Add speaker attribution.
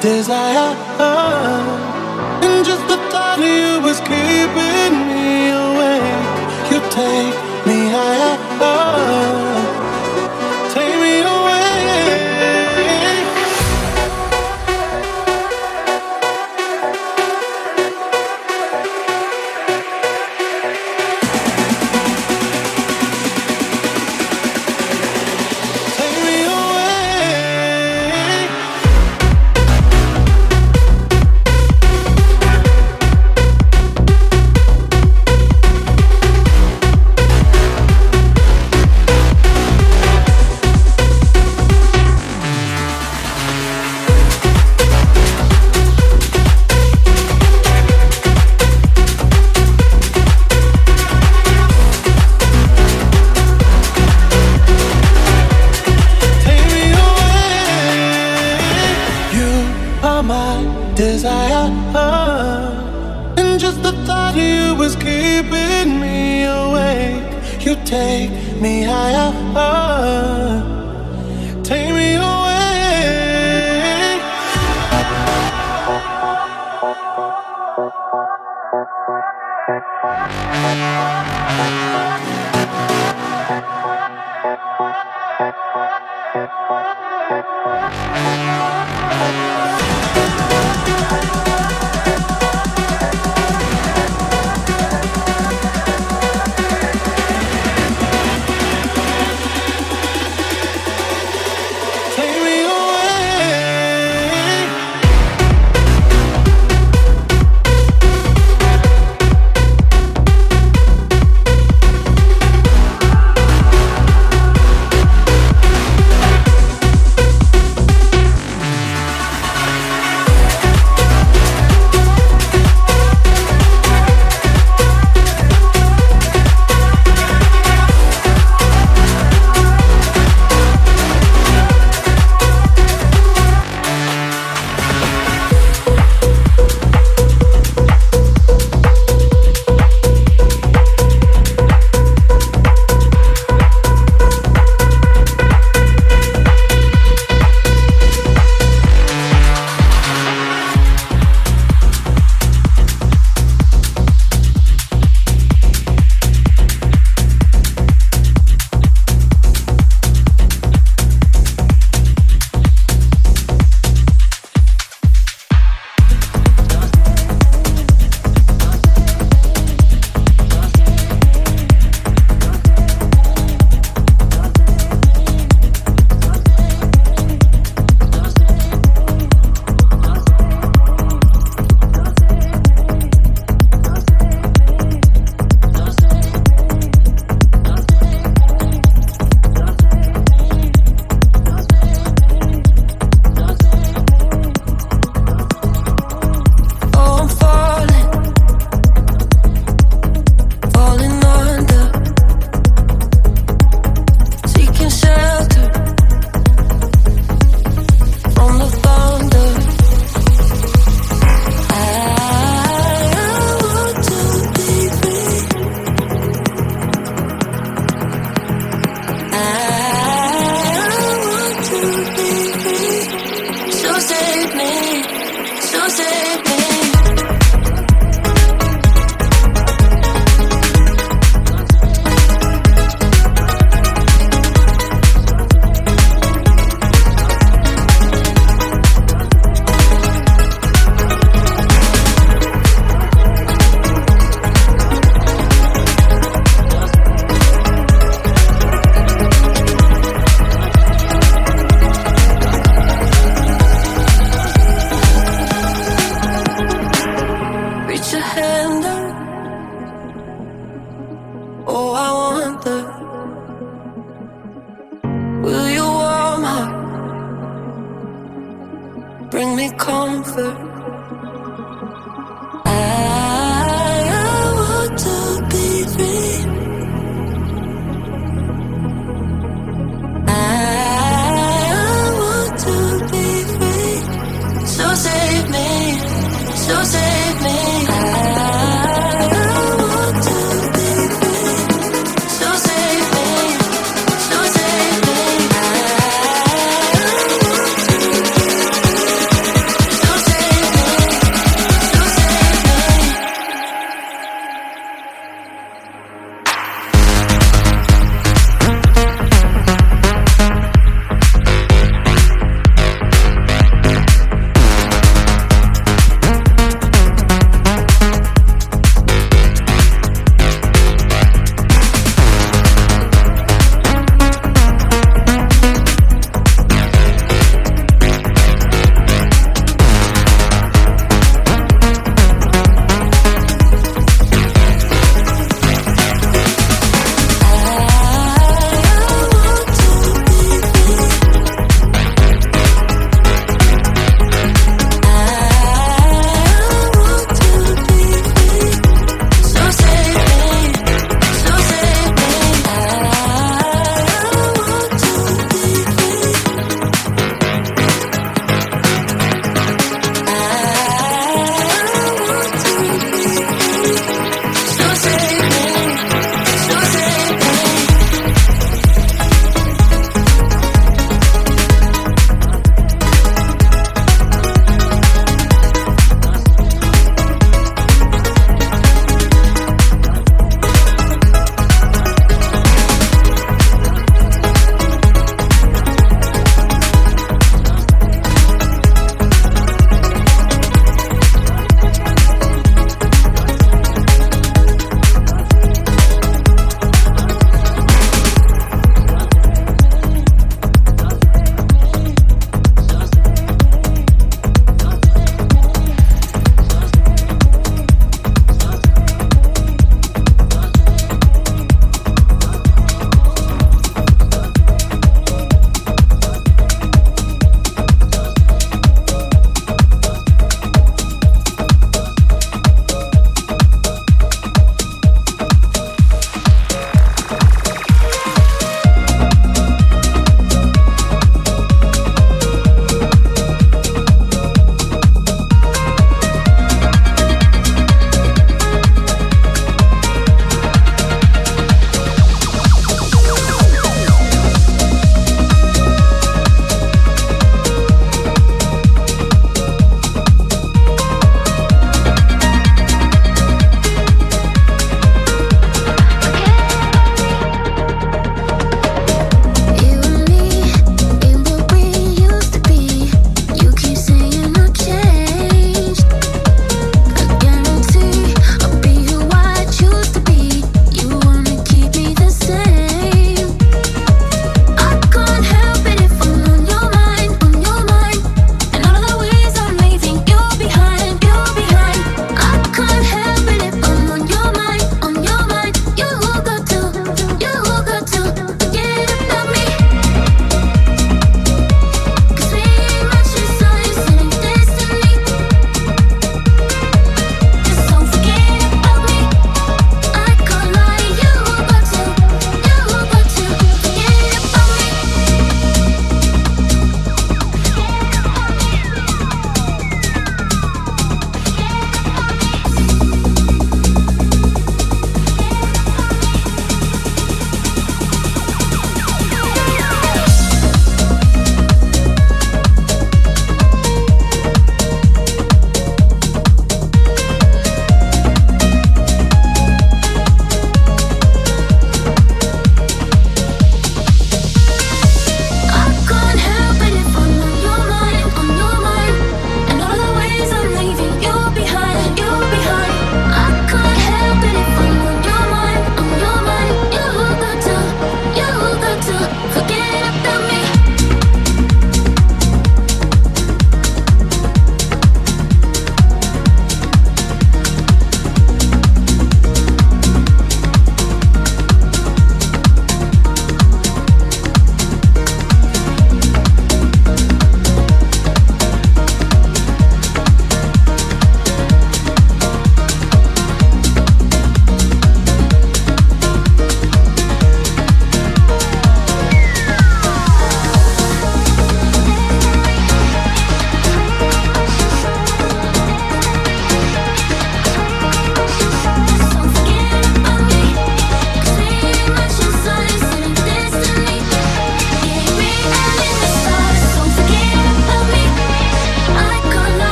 Speaker 1: desire. And just the thought of you is keeping me awake. You take
Speaker 2: bring me comfort.